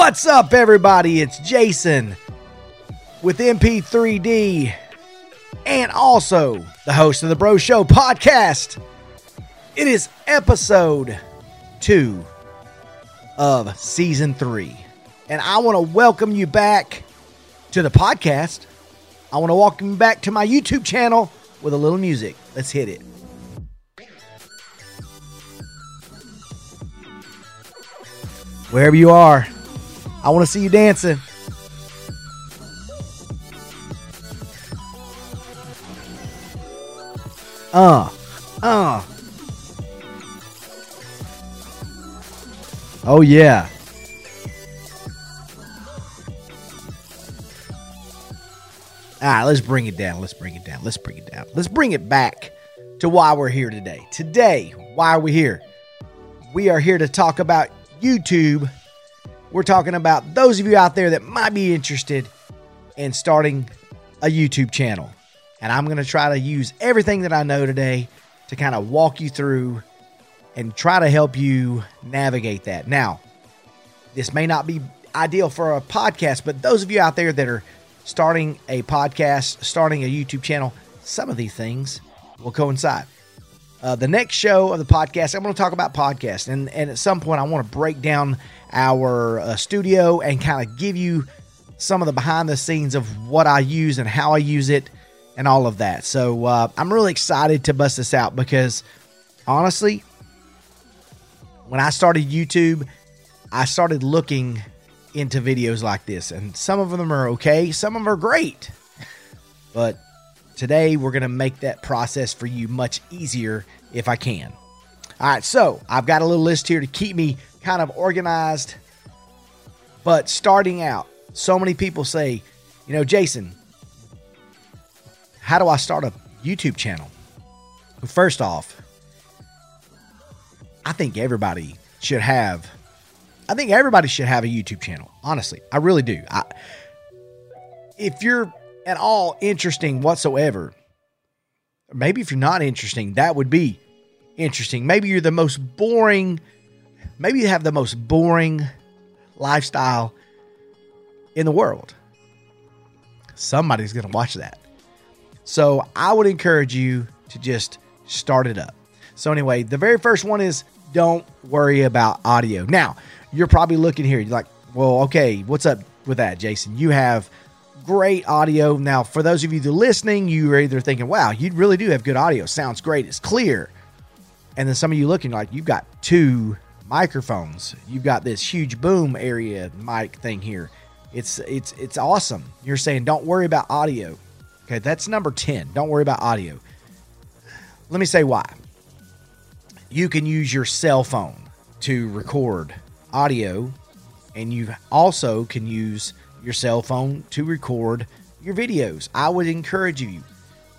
What's up, everybody? It's Jason with NP3D and also the host of the Bro Show podcast. It is episode two of season three, and I want to welcome you back to the podcast. I want to welcome you back to my YouTube channel with a little music. Let's hit it. Wherever you are, I want to see you dancing. Uh, uh. Oh, yeah. All right, let's bring it down. Let's bring it down. Let's bring it down. Let's bring it back to why we're here today. Today, why are we here? We are here to talk about YouTube. We're talking about those of you out there that might be interested in starting a YouTube channel. And I'm going to try to use everything that I know today to kind of walk you through and try to help you navigate that. Now, this may not be ideal for a podcast, but those of you out there that are starting a podcast, starting a YouTube channel, some of these things will coincide. Uh, the next show of the podcast, I'm going to talk about podcasts, and and at some point, I want to break down our uh, studio and kind of give you some of the behind the scenes of what I use and how I use it, and all of that. So uh, I'm really excited to bust this out because honestly, when I started YouTube, I started looking into videos like this, and some of them are okay, some of them are great, but Today, we're going to make that process for you much easier if I can. All right, so I've got a little list here to keep me kind of organized. But starting out, so many people say, you know, Jason, how do I start a YouTube channel? First off, I think everybody should have I think everybody should have a YouTube channel. Honestly, I really do. I, if you're at all interesting whatsoever. Maybe if you're not interesting, that would be interesting. Maybe you're the most boring, maybe you have the most boring lifestyle in the world. Somebody's going to watch that. So I would encourage you to just start it up. So, anyway, the very first one is don't worry about audio. Now, you're probably looking here, you're like, well, okay, what's up with that, Jason? You have great audio. Now, for those of you that are listening, you are either thinking, wow, you really do have good audio. Sounds great. It's clear. And then some of you looking like you've got two microphones. You've got this huge boom area mic thing here. It's it's it's awesome. You're saying don't worry about audio. Okay, that's number 10. Don't worry about audio. Let me say why. You can use your cell phone to record audio and you also can use your cell phone to record your videos. I would encourage you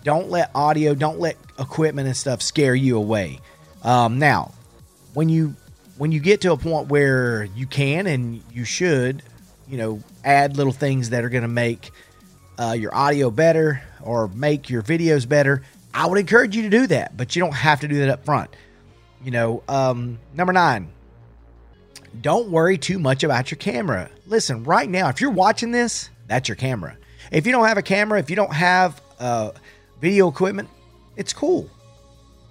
don't let audio, don't let equipment and stuff scare you away. Um, now, when you when you get to a point where you can and you should, you know, add little things that are going to make uh, your audio better or make your videos better, I would encourage you to do that. But you don't have to do that up front. You know, um, number nine, don't worry too much about your camera. Listen, right now, if you're watching this, that's your camera. If you don't have a camera, if you don't have uh, video equipment, it's cool.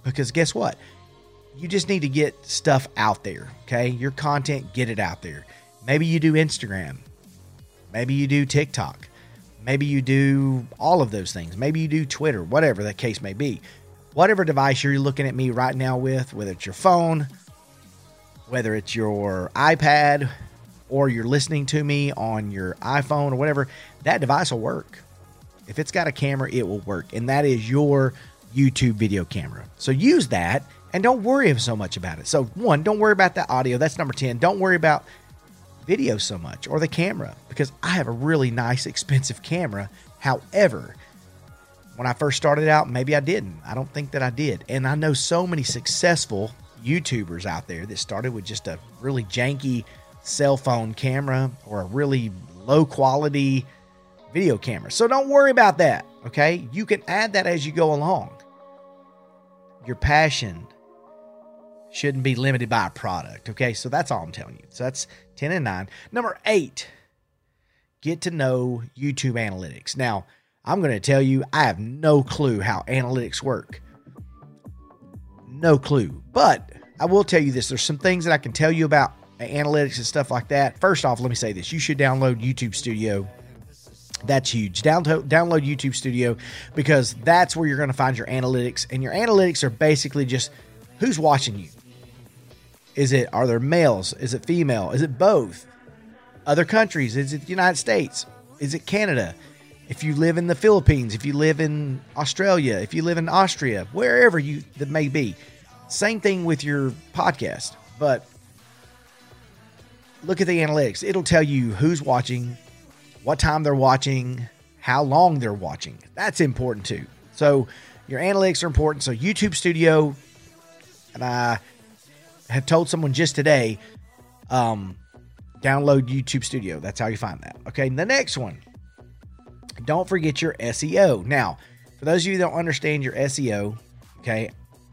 Because guess what? You just need to get stuff out there, okay? Your content, get it out there. Maybe you do Instagram. Maybe you do TikTok. Maybe you do all of those things. Maybe you do Twitter, whatever the case may be. Whatever device you're looking at me right now with, whether it's your phone, whether it's your iPad or you're listening to me on your iPhone or whatever, that device will work. If it's got a camera, it will work. And that is your YouTube video camera. So use that and don't worry so much about it. So, one, don't worry about the audio. That's number 10. Don't worry about video so much or the camera because I have a really nice, expensive camera. However, when I first started out, maybe I didn't. I don't think that I did. And I know so many successful YouTubers out there that started with just a really janky cell phone camera or a really low quality video camera. So don't worry about that, okay? You can add that as you go along. Your passion shouldn't be limited by a product. Okay, so that's all I'm telling you. So that's 10 and 9. Number eight, get to know YouTube analytics. Now, I'm going to tell you, I have no clue how analytics work. No clue. But I will tell you this there's some things that I can tell you about analytics and stuff like that. First off, let me say this you should download YouTube Studio. That's huge. Download, download YouTube Studio because that's where you're going to find your analytics. And your analytics are basically just who's watching you. Is it, are there males? Is it female? Is it both? Other countries? Is it the United States? Is it Canada? If you live in the Philippines, if you live in Australia, if you live in Austria, wherever you that may be, same thing with your podcast. But look at the analytics. It'll tell you who's watching, what time they're watching, how long they're watching. That's important too. So your analytics are important. So YouTube Studio, and I have told someone just today, um, download YouTube Studio. That's how you find that. Okay. The next one don't forget your SEO. Now, for those of you that don't understand your SEO, okay,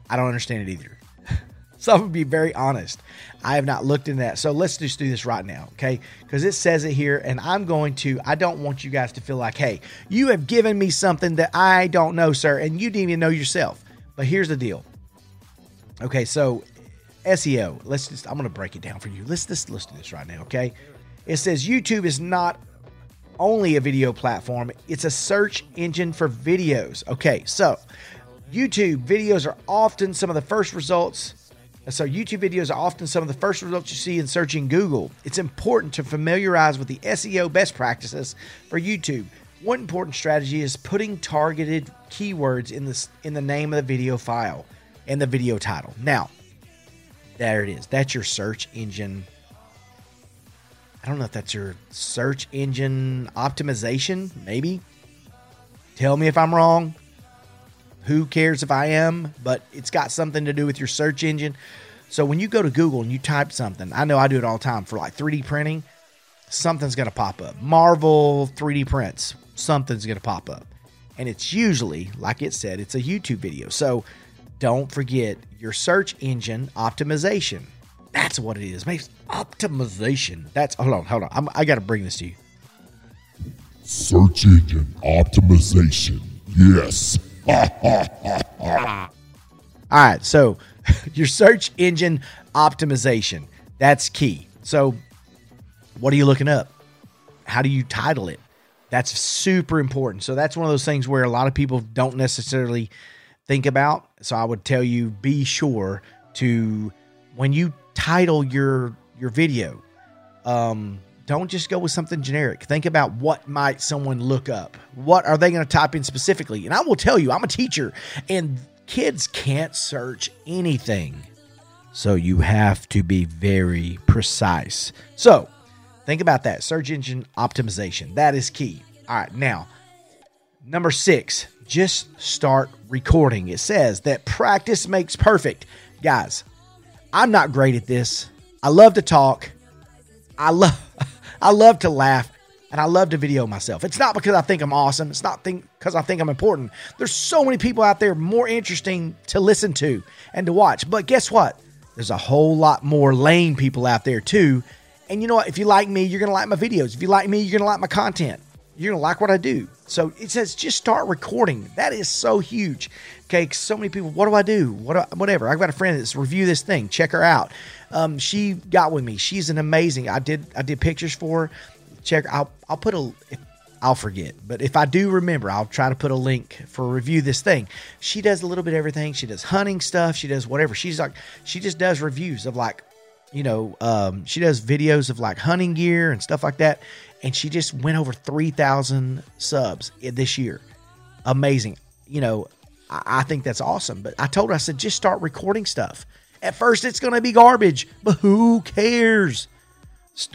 I don't understand it either. so I'm gonna be very honest. I have not looked into that. So let's just do this right now, okay? Because it says it here, and I'm going to, I don't want you guys to feel like, hey, you have given me something that I don't know, sir, and you didn't even know yourself. But here's the deal. Okay, so SEO. Let's just I'm gonna break it down for you. Let's just let's do this right now, okay? It says YouTube is not only a video platform, it's a search engine for videos. Okay, so YouTube videos are often some of the first results. Uh, so, YouTube videos are often some of the first results you see in searching Google. It's important to familiarize with the SEO best practices for YouTube. One important strategy is putting targeted keywords in the, in the name of the video file and the video title. Now, there it is. That's your search engine I don't know if that's your search engine optimization, maybe. Tell me if I'm wrong. Who cares if I am? But it's got something to do with your search engine. So when you go to Google and you type something, I know I do it all the time for like 3D printing, something's going to pop up. Marvel 3D prints, something's going to pop up. And it's usually, like it said, it's a YouTube video. So don't forget your search engine optimization. That's what it is. Makes optimization. That's hold on, hold on. I'm, I got to bring this to you. Search engine optimization. Yes. All right, so your search engine optimization. That's key. So, what are you looking up? How do you title it? That's super important. So, that's one of those things where a lot of people don't necessarily think about. So, I would tell you be sure to, when you title your your video. Um, don't just go with something generic. Think about what might someone look up. What are they going to type in specifically? And I will tell you, I'm a teacher, and kids can't search anything. So you have to be very precise. So think about that. Search engine optimization. That is key. All right, now, number six, just start recording. It says that practice makes perfect. Guys, I'm not great at this. I love to talk. I love I love to laugh and I love to video myself. It's not because I think I'm awesome. It's not because I think I'm important. There's so many people out there more interesting to listen to and to watch. But guess what? There's a whole lot more lame people out there too. And you know what? If you like me, you're gonna like my videos. If you like me, you're gonna like my content. You're gonna like what I do. So it says just start recording. That is so huge. Okay, so many people. What do I do? What do I, whatever. I've got a friend that's review this thing. Check her out. Um, she got with me. She's an amazing. I did I did pictures for her. Check. I'll I'll put a. I'll forget, but if I do remember, I'll try to put a link for review this thing. She does a little bit of everything. She does hunting stuff. She does whatever. She's like she just does reviews of like, you know, um, she does videos of like hunting gear and stuff like that. And she just went over three thousand subs this year. Amazing. You know, I, I think that's awesome. But I told her I said just start recording stuff. At first, it's going to be garbage, but who cares?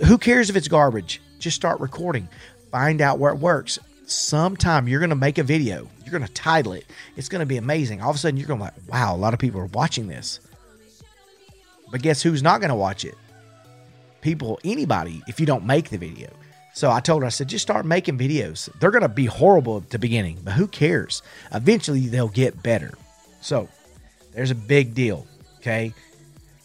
Who cares if it's garbage? Just start recording. Find out where it works. Sometime you're going to make a video. You're going to title it. It's going to be amazing. All of a sudden, you're going to be like, wow, a lot of people are watching this. But guess who's not going to watch it? People, anybody, if you don't make the video. So I told her, I said, just start making videos. They're going to be horrible at the beginning, but who cares? Eventually, they'll get better. So there's a big deal. Okay.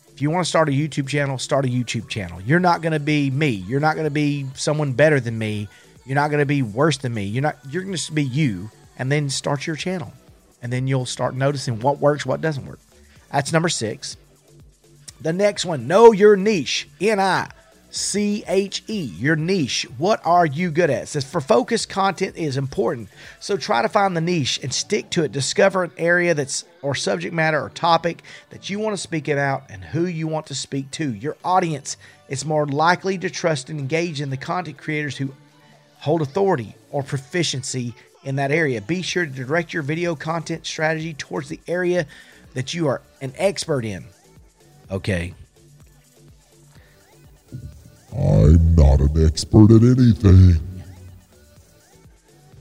If you want to start a YouTube channel, start a YouTube channel. You're not going to be me. You're not going to be someone better than me. You're not going to be worse than me. You're not you're going to just be you and then start your channel. And then you'll start noticing what works, what doesn't work. That's number 6. The next one, know your niche. N I C H E, your niche. What are you good at? It says for focused content is important. So try to find the niche and stick to it. Discover an area that's or subject matter or topic that you want to speak about and who you want to speak to. Your audience is more likely to trust and engage in the content creators who hold authority or proficiency in that area. Be sure to direct your video content strategy towards the area that you are an expert in. Okay, I'm not an expert at anything.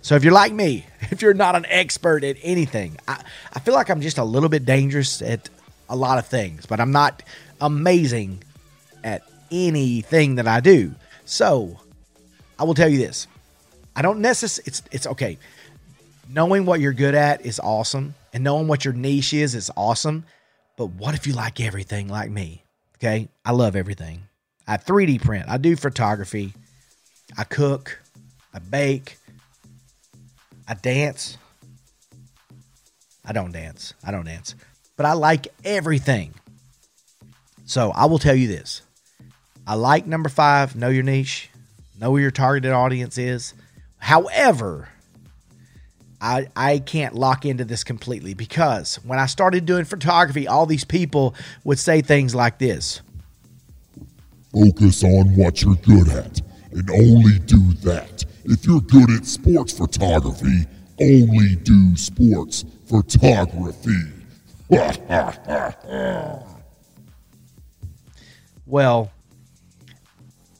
So if you're like me, if you're not an expert at anything, I, I feel like I'm just a little bit dangerous at a lot of things, but I'm not amazing at anything that I do. So I will tell you this. I don't necessarily it's it's okay. Knowing what you're good at is awesome, and knowing what your niche is is awesome. But what if you like everything like me? Okay? I love everything. I 3D print. I do photography. I cook. I bake. I dance. I don't dance. I don't dance. But I like everything. So I will tell you this. I like number five, know your niche, know who your targeted audience is. However, I, I can't lock into this completely because when I started doing photography, all these people would say things like this Focus on what you're good at and only do that. If you're good at sports photography, only do sports photography. Well,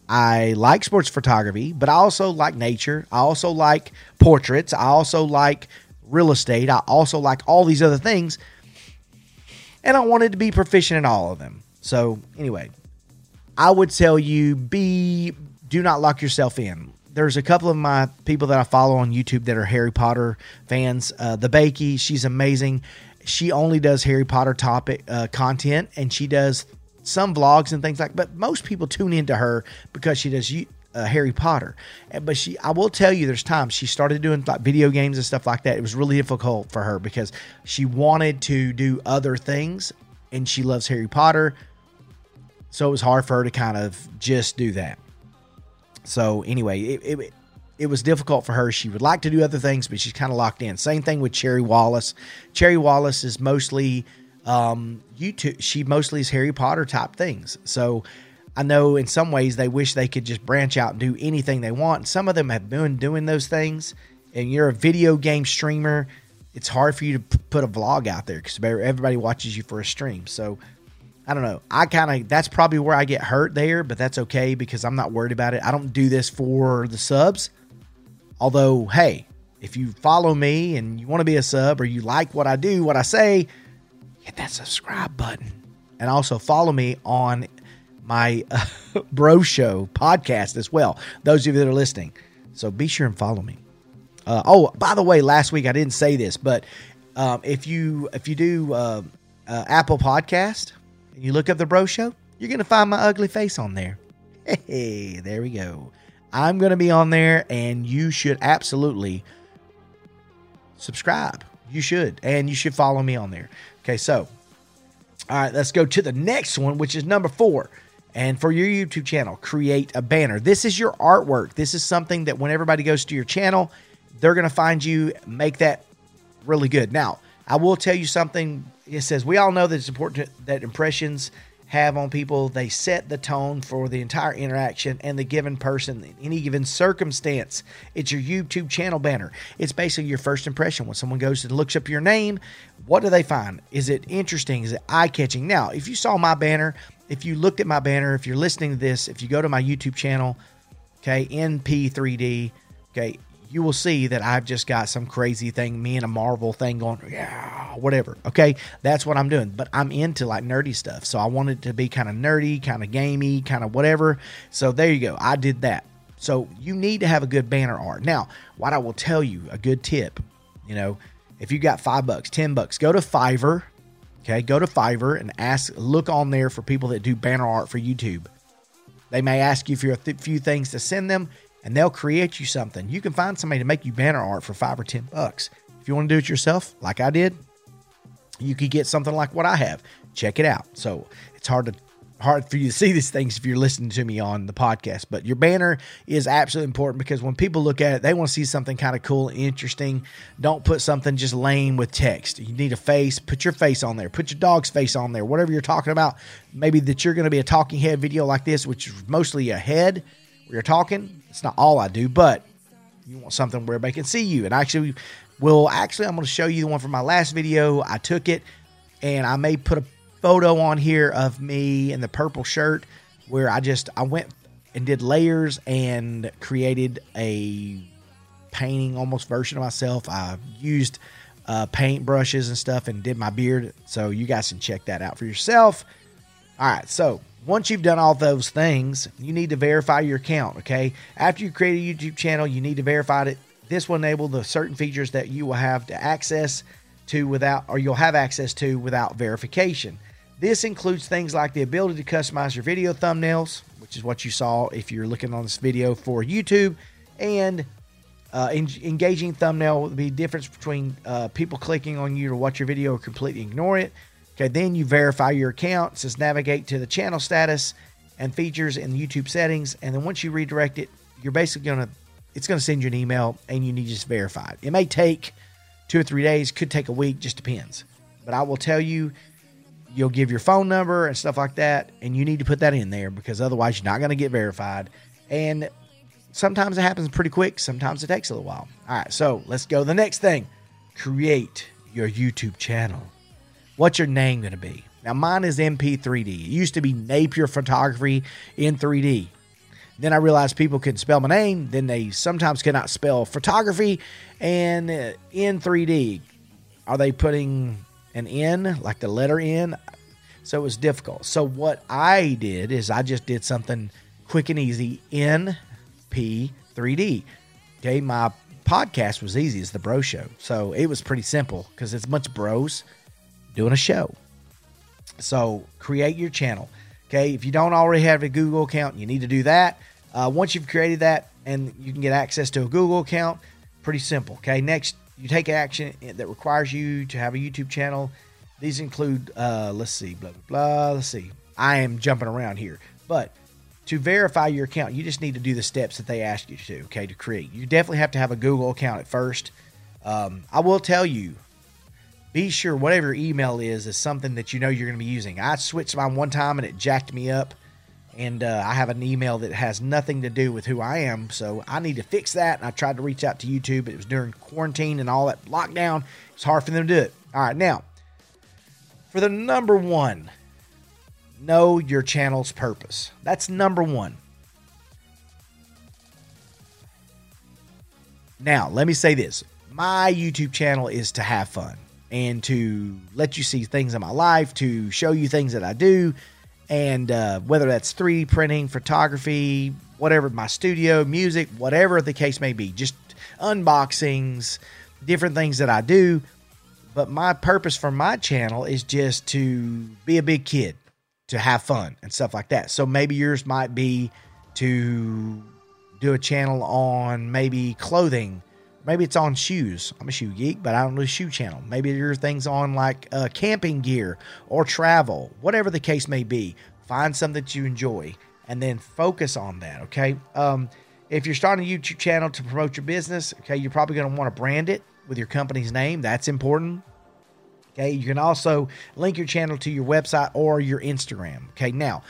I like sports photography, but I also like nature. I also like portraits. I also like real estate. I also like all these other things. And I wanted to be proficient in all of them. So, anyway, I would tell you be do not lock yourself in. There's a couple of my people that I follow on YouTube that are Harry Potter fans. Uh, the Bakey, she's amazing. She only does Harry Potter topic uh, content, and she does some vlogs and things like. But most people tune into her because she does uh, Harry Potter. But she, I will tell you, there's times she started doing like video games and stuff like that. It was really difficult for her because she wanted to do other things, and she loves Harry Potter. So it was hard for her to kind of just do that. So anyway, it, it, it was difficult for her. She would like to do other things, but she's kind of locked in. Same thing with Cherry Wallace. Cherry Wallace is mostly um, YouTube. She mostly is Harry Potter type things. So I know in some ways they wish they could just branch out and do anything they want. Some of them have been doing those things. And you're a video game streamer. It's hard for you to put a vlog out there because everybody watches you for a stream. So I don't know. I kind of that's probably where I get hurt there, but that's okay because I'm not worried about it. I don't do this for the subs. Although, hey, if you follow me and you want to be a sub or you like what I do, what I say, hit that subscribe button. And also follow me on my uh, Bro Show podcast as well. Those of you that are listening. So be sure and follow me. Uh, oh, by the way, last week I didn't say this, but um, if you if you do uh, uh Apple Podcast, and you look up the Bro Show, you're going to find my ugly face on there. Hey, there we go. I'm going to be on there, and you should absolutely subscribe. You should, and you should follow me on there. Okay, so, all right, let's go to the next one, which is number four. And for your YouTube channel, create a banner. This is your artwork. This is something that when everybody goes to your channel, they're going to find you, make that really good. Now, I will tell you something. It says we all know that it's important that impressions have on people. They set the tone for the entire interaction and the given person in any given circumstance. It's your youtube channel banner. It's basically your first impression. When someone goes and looks up your name what do they find? Is it interesting? Is it eye-catching? Now if you saw my banner if you looked at my banner if you're listening to this if you go to my youtube channel okay np3d okay you will see that I've just got some crazy thing, me and a Marvel thing going, yeah, whatever. Okay, that's what I'm doing. But I'm into like nerdy stuff. So I wanted to be kind of nerdy, kind of gamey, kind of whatever. So there you go. I did that. So you need to have a good banner art. Now, what I will tell you, a good tip, you know, if you got five bucks, ten bucks, go to Fiverr. Okay, go to Fiverr and ask, look on there for people that do banner art for YouTube. They may ask you for a th- few things to send them, and they'll create you something. You can find somebody to make you banner art for five or ten bucks. If you want to do it yourself, like I did, you could get something like what I have. Check it out. So it's hard to hard for you to see these things if you're listening to me on the podcast. But your banner is absolutely important because when people look at it, they want to see something kind of cool and interesting. Don't put something just lame with text. You need a face. Put your face on there. Put your dog's face on there. Whatever you're talking about. Maybe that you're going to be a talking head video like this, which is mostly a head where you're talking. It's not all I do, but you want something where everybody can see you. And actually, will actually, I'm going to show you the one from my last video. I took it and I may put a photo on here of me in the purple shirt where I just I went and did layers and created a painting almost version of myself. I used uh, paint brushes and stuff and did my beard. So you guys can check that out for yourself. All right, so once you've done all those things, you need to verify your account. Okay, after you create a YouTube channel, you need to verify it. This will enable the certain features that you will have to access to without, or you'll have access to without verification. This includes things like the ability to customize your video thumbnails, which is what you saw if you're looking on this video for YouTube, and uh, en- engaging thumbnail will be difference between uh, people clicking on you to watch your video or completely ignore it. Okay, then you verify your account. It says navigate to the channel status and features in the YouTube settings, and then once you redirect it, you're basically gonna it's gonna send you an email, and you need to just verify it. It may take two or three days, could take a week, just depends. But I will tell you you'll give your phone number and stuff like that, and you need to put that in there because otherwise you're not to get verified. And sometimes it happens pretty quick, sometimes it takes a little while. All right, so let's go. The next thing create your YouTube channel. What's your name going to be? Now, mine is NP3D. It used to be Napier Photography in 3D. Then I realized people can't spell my name. Then they sometimes cannot spell photography and uh, in 3D. Are they putting an N, like the letter N. So it was difficult. So what I did is I just did something quick and easy NP3D. Okay, my podcast was easy. It's the Bro Show. So it was pretty simple because it's much bros doing a show. So create your channel. Okay, if you don't already have a Google account, you need to do that. Uh, once you've created that and you can get access to a Google account, pretty simple. Okay, next you take action that requires you to have a YouTube channel. These include, uh, let's see, blah, blah, blah. Let's see. I am jumping around here. But to verify your account, you just need to do the steps that they ask you to, okay, to create. You definitely have to have a Google account at first. Um, I will tell you, be sure whatever email is is something that you know you're going to be using. I switched mine one time and it jacked me up and uh, I have an email that has nothing to do with who I am. So I need to fix that. And I tried to reach out to YouTube. But it was during quarantine and all that lockdown. It's hard for them to do it. All right, now for the number one, know your channel's purpose. That's number one. Now, let me say this my YouTube channel is to have fun and to let you see things in my life, to show you things that I do, and uh, whether that's 3D printing, photography, whatever, my studio, music, whatever the case may be, just unboxings, different things that I do. But my purpose for my channel is just to be a big kid, to have fun and stuff like that. So maybe yours might be to do a channel on maybe clothing. Maybe it's on shoes. I'm a shoe geek, but I don't do a shoe channel. Maybe your things on like uh, camping gear or travel, whatever the case may be. Find something that you enjoy and then focus on that. Okay. Um, if you're starting a YouTube channel to promote your business, okay, you're probably going to want to brand it with your company's name. That's important. Okay. You can also link your channel to your website or your Instagram. Okay. Now,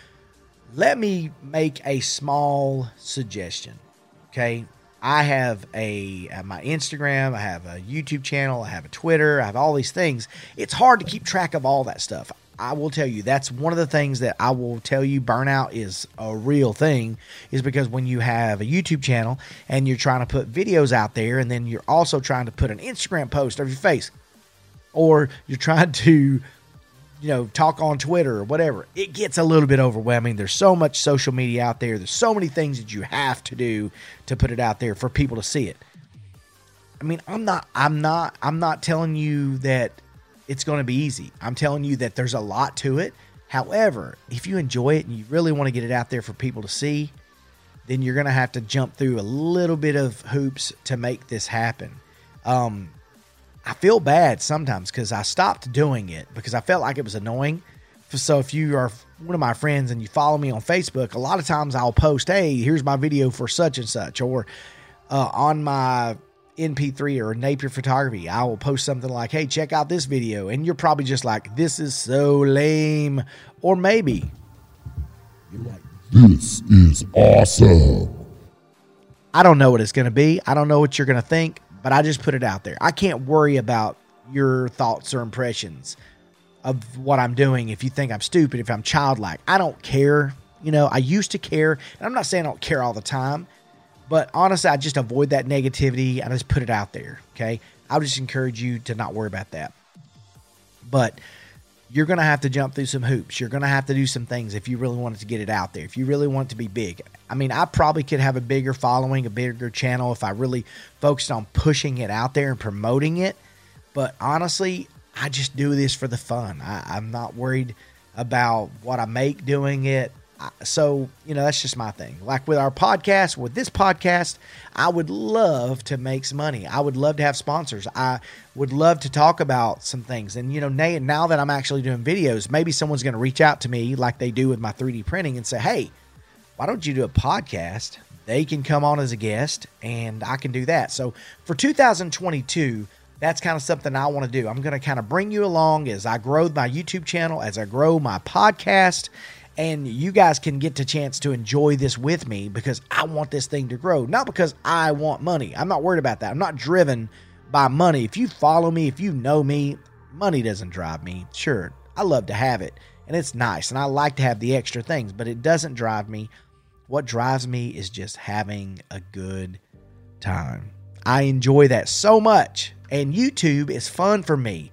let me make a small suggestion. Okay. I have a uh, my Instagram, I have a YouTube channel, I have a Twitter, I have all these things. It's hard to keep track of all that stuff. I will tell you that's one of the things that I will tell you burnout is a real thing is because when you have a YouTube channel and you're trying to put videos out there and then you're also trying to put an Instagram post of your face or you're trying to you know, talk on Twitter or whatever, it gets a little bit overwhelming. There's so much social media out there. There's so many things that you have to do to put it out there for people to see it. I mean, I'm not I'm not I'm not telling you that it's going to be easy. I'm telling you that there's a lot to it. However, if you enjoy it and you really want to get it out there for people to see, then you're going to have to jump through a little bit of hoops to make this happen. Um, I feel bad sometimes because I stopped doing it because I felt like it was annoying. So if you are one of my friends and you follow me on Facebook, a lot of times I'll post, "Hey, here's my video for such and such," or uh, on my NP3 or Napier Photography, I will post something like, "Hey, check out this video," and you're probably just like, "This is so lame," or maybe you're like, This is awesome. I don't know what it's going to be. I don't know what you're going to think, but I just put it out there. I can't worry about your thoughts or impressions of what I'm doing if you think I'm stupid, if I'm childlike. I don't care. You know, I used to care, and I'm not saying I don't care all the time, but honestly, I just avoid that negativity. I just put it out there. Okay. I would just encourage you to not worry about that. But you're going to have to jump through some hoops. You're going to have to do some things if you really wanted to get it out there. If you really want to be big. I mean, I probably could have a bigger following, a bigger channel if I really focused on pushing it out there and promoting it. But honestly, I just do this for the fun. I, I'm not worried about what I make doing it. So, you know, that's just my thing. Like with our podcast, with this podcast, I would love to make some money. I would love to have sponsors. I would love to talk about some things. And, you know, now that I'm actually doing videos, maybe someone's going to reach out to me like they do with my 3D printing and say, hey, why don't you do a podcast? They can come on as a guest and I can do that. So for 2022, that's kind of something I want to do. I'm going to kind of bring you along as I grow my YouTube channel, as I grow my podcast, and you guys can get the chance to enjoy this with me because I want this thing to grow, not because I want money. I'm not worried about that. I'm not driven by money. If you follow me, if you know me, money doesn't drive me. Sure, I love to have it and it's nice and I like to have the extra things, but it doesn't drive me. What drives me is just having a good time. I enjoy that so much. And YouTube is fun for me.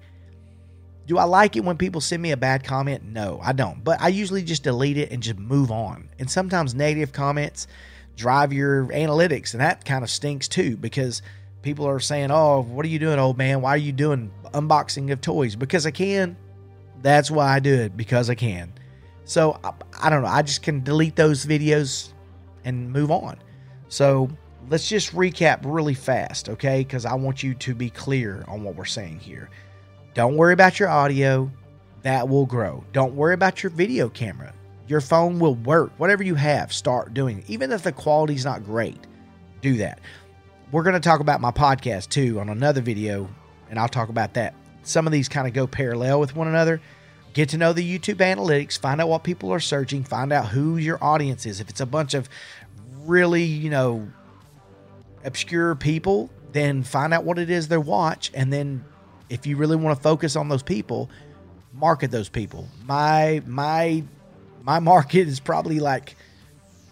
Do I like it when people send me a bad comment? No, I don't. But I usually just delete it and just move on. And sometimes negative comments drive your analytics, and that kind of stinks too because people are saying, Oh, what are you doing, old man? Why are you doing unboxing of toys? Because I can. That's why I do it, because I can. So I, I don't know. I just can delete those videos and move on. So let's just recap really fast, okay? Because I want you to be clear on what we're saying here. Don't worry about your audio, that will grow. Don't worry about your video camera. Your phone will work. Whatever you have, start doing it. Even if the quality's not great, do that. We're going to talk about my podcast too on another video, and I'll talk about that. Some of these kind of go parallel with one another. Get to know the YouTube analytics, find out what people are searching, find out who your audience is. If it's a bunch of really, you know, obscure people, then find out what it is they watch. And then if you really want to focus on those people, market those people. My my my market is probably like,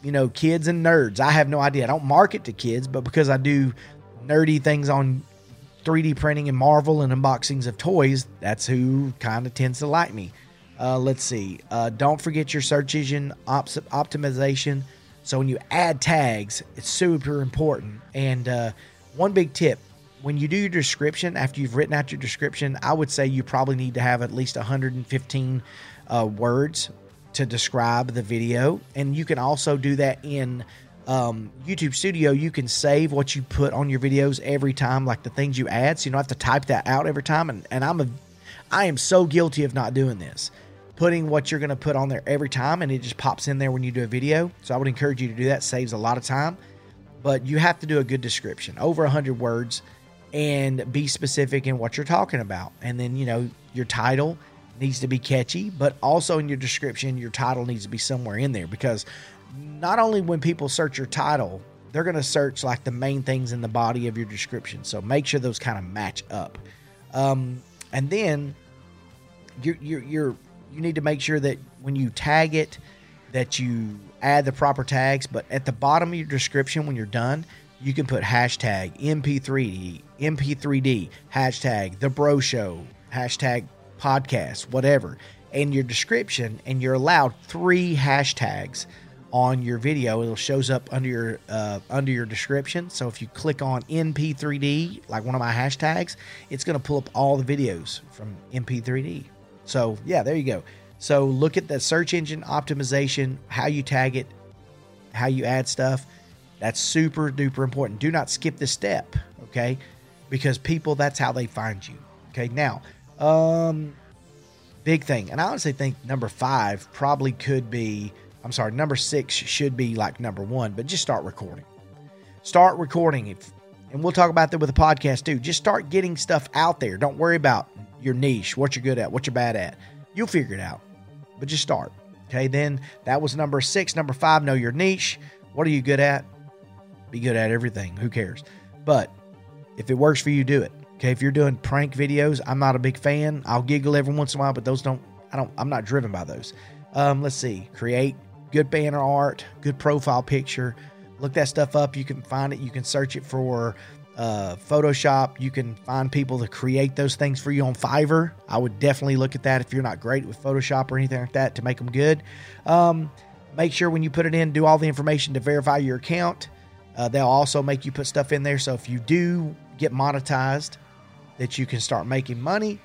you know, kids and nerds. I have no idea. I don't market to kids, but because I do nerdy things on 3D printing and Marvel and unboxings of toys, that's who kind of tends to like me. Uh, let's see. Uh, don't forget your search engine ops- optimization. So when you add tags, it's super important. And uh, one big tip when you do your description, after you've written out your description, I would say you probably need to have at least 115 uh, words to describe the video. And you can also do that in um, YouTube Studio. You can save what you put on your videos every time, like the things you add. So you don't have to type that out every time. And, and I'm a, I am so guilty of not doing this putting what you're going to put on there every time and it just pops in there when you do a video. So I would encourage you to do that. Saves a lot of time, but you have to do a good description, over 100 words, and be specific in what you're talking about. And then, you know, your title needs to be catchy, but also in your description, your title needs to be somewhere in there because not only when people search your title, they're going to search like the main things in the body of your description. So make sure those kind of match up. Um, and then you're, you're, you're you need to make sure that when you tag it that you add the proper tags but at the bottom of your description when you're done you can put hashtag np3d np3d hashtag the bro show hashtag podcast whatever and your description and you're allowed three hashtags on your video. it'll shows up under your uh, under your description. So if you click on NP3D, like one of my hashtags, it's going to pull up all the videos from NP3D. So yeah, there you go. So look at the search engine optimization, how you tag it, how you add stuff. That's super duper important. Do not skip this step, okay? Because people, that's how they find you. Okay, now, um, big thing, and I honestly think number five probably could be. I'm sorry, number six should be like number one, but just start recording. Start recording, if, and we'll talk about that with the podcast too. Just start getting stuff out there. Don't worry about your niche, what you're good at, what you're bad at. You'll figure it out, but just start. Okay, then that was number six. Number five, know your niche. What are you good at? Be good at everything. Who cares? But if it works for you, do it. Okay, if you're doing prank videos, I'm not a big fan. I'll giggle every once in a while, but those don't. I don't. I'm not driven by those. Um, let's see. Create good banner art, good profile picture. Look that stuff up. You can find it. You can search it for uh, Photoshop. You can find people to create those things for you on Fiverr. I would definitely look at that if you're not great with Photoshop or anything like that to make them good. Um, make sure when you put it in, do all the information to verify your account. Uh, they'll also make you put stuff in there. So if you do get monetized, that you can start making money.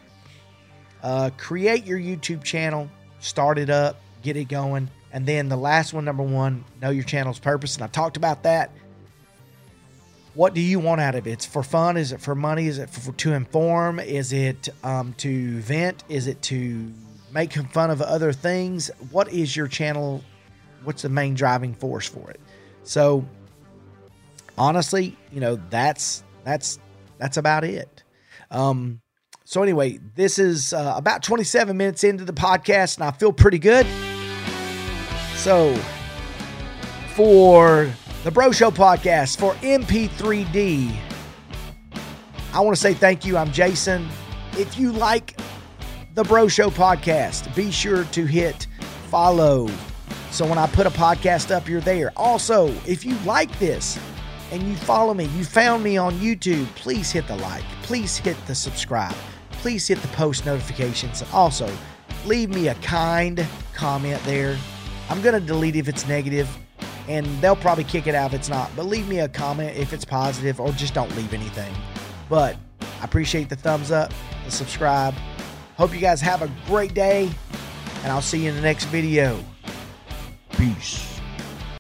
Uh, create your YouTube channel, start it up, get it going. And then the last one, number one, know your channel's purpose. And I talked about that. What do you want out of it? It's for fun? Is it for money? Is it for, to inform? Is it um, to vent? Is it to make fun of other things? What is your channel? What's the main driving force for it? So honestly, you know, that's that's that's about it. Um, so anyway, this is uh, about 27 minutes into the podcast, and I feel pretty good. So for the Bro Show podcast for NP3D, I want to say thank you. I'm Jason. If you like the Bro Show podcast, be sure to hit follow. So when I put a podcast up, you're there. Also, if you like this, and you follow me, you found me on YouTube, please hit the like, please hit the subscribe, please hit the post notifications. And Also, leave me a kind comment there. I'm going to delete if it's negative, and they'll probably kick it out if it's not, but leave me a comment if it's positive, or just don't leave anything. But I appreciate the thumbs up, the subscribe. Hope you guys have a great day, and I'll see you in the next video. Peace.